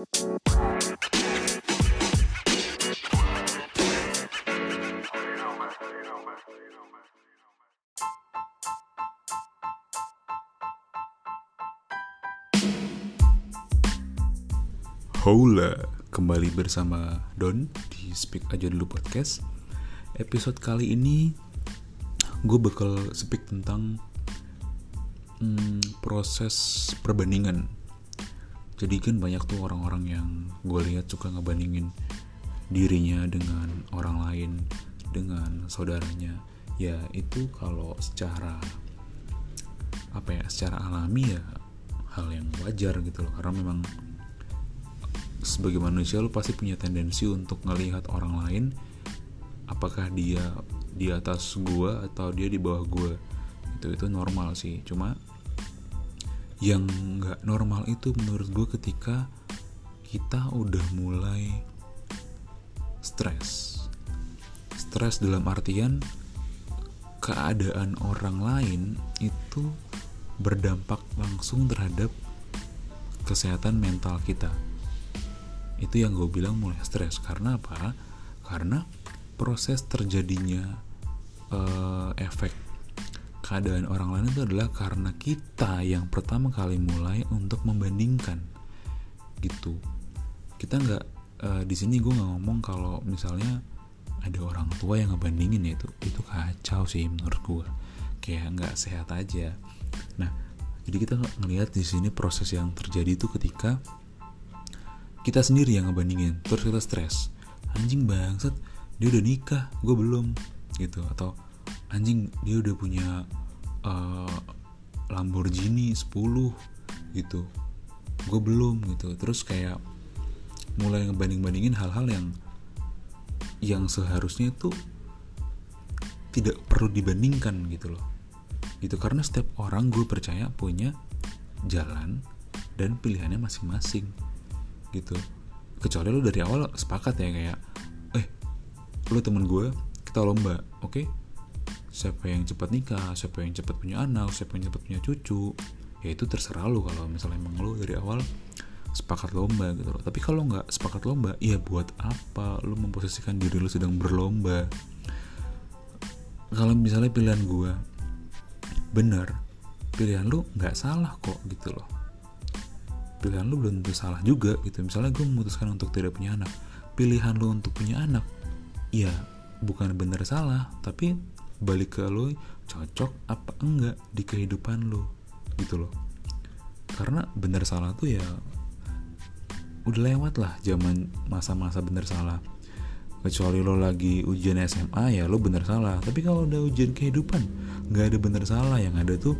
Hola, kembali bersama Don di Speak Aja Dulu Podcast. Episode kali ini gue bakal speak tentang hmm, proses perbandingan Jadi kan banyak tuh orang-orang yang gue lihat suka ngebandingin dirinya dengan orang lain Dengan saudaranya. Ya itu kalau secara apa ya secara alami ya hal yang wajar gitu loh. Karena memang sebagai manusia lo pasti punya tendensi untuk ngelihat orang lain apakah dia di atas gua atau dia di bawah gua. Itu itu normal sih. Cuma yang nggak normal itu menurut gue ketika kita udah mulai stres. Stres dalam artian keadaan orang lain itu berdampak langsung terhadap kesehatan mental kita. Itu yang gue bilang mulai stres. Karena apa? Karena proses terjadinya uh, efek keadaan orang lain itu adalah karena kita yang pertama kali mulai untuk membandingkan. Gitu. Kita nggak uh, di sini gue nggak ngomong kalau misalnya ada orang tua yang ngebandingin ya itu itu kacau sih menurut gue kayak nggak sehat aja. Nah jadi kita ngelihat di sini proses yang terjadi itu ketika kita sendiri yang ngebandingin terus kita stres. Anjing bangsat dia udah nikah gue belum gitu. Atau anjing dia udah punya uh, Lamborghini 10 gitu. Gue belum gitu. Terus kayak mulai ngebanding-bandingin hal-hal yang yang seharusnya itu tidak perlu dibandingkan gitu loh. Gitu karena setiap orang gue percaya punya jalan dan pilihannya masing-masing gitu. Kecuali lo dari awal sepakat ya kayak eh lo temen gue kita lomba oke? okay? Siapa yang cepat nikah siapa yang cepat punya anak siapa yang cepat punya cucu ya itu terserah lo kalau misalnya emang lo dari awal sepakat lomba gitu loh. Tapi kalau nggak sepakat lomba ya buat apa lo memposisikan diri lo sedang berlomba? Kalau misalnya pilihan gue bener pilihan lo nggak salah kok gitu loh. Pilihan lu belum tentu salah juga gitu. Misalnya gue memutuskan untuk tidak punya anak pilihan lu untuk punya anak ya bukan benar salah tapi balik ke lu cocok apa enggak di kehidupan lu gitu loh. Karena benar salah tuh ya udah lewat lah zaman masa-masa benar salah. Kecuali lo lagi ujian SMA ya lo bener salah. Tapi kalau udah ujian kehidupan nggak ada bener salah. Yang ada tuh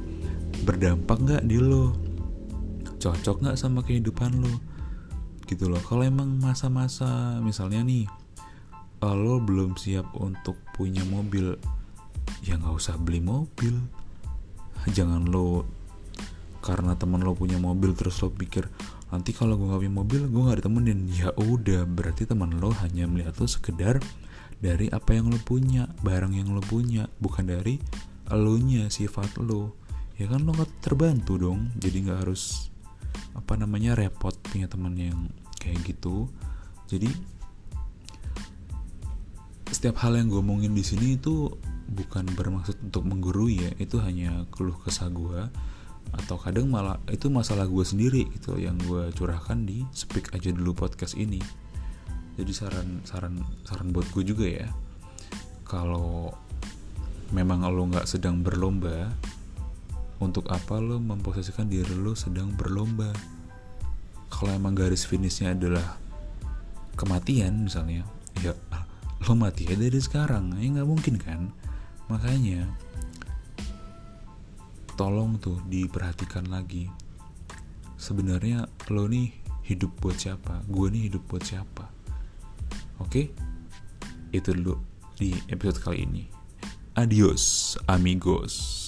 berdampak nggak di lo cocok nggak sama kehidupan lo gitu loh. Kalau emang masa-masa misalnya nih eh, lo belum siap untuk punya mobil ya nggak usah beli mobil. Jangan lo karena teman lo punya mobil terus lo pikir nanti kalau gue gak punya mobil gue gak ditemenin. Ya udah berarti teman lo hanya melihat lo sekedar dari apa yang lo punya barang yang lo punya bukan dari lo nya sifat lo. Ya kan lo gak terbantu dong jadi nggak harus apa namanya repot punya teman yang kayak gitu. Jadi setiap hal yang gue omongin di sini itu bukan bermaksud untuk menggurui ya itu hanya keluh kesah gue atau kadang malah itu masalah gue sendiri gitu yang gue curahkan di speak aja dulu podcast ini. Jadi saran saran saran buat gue juga ya kalau memang lo nggak sedang berlomba untuk apa lo memposisikan diri lo sedang berlomba? Kalau emang garis finishnya adalah kematian misalnya ya lo mati aja dari sekarang ya nggak mungkin kan makanya tolong tuh diperhatikan lagi. Sebenarnya lo nih hidup buat siapa? Gue nih hidup buat siapa? Oke? Itu dulu di episode kali ini. Adios amigos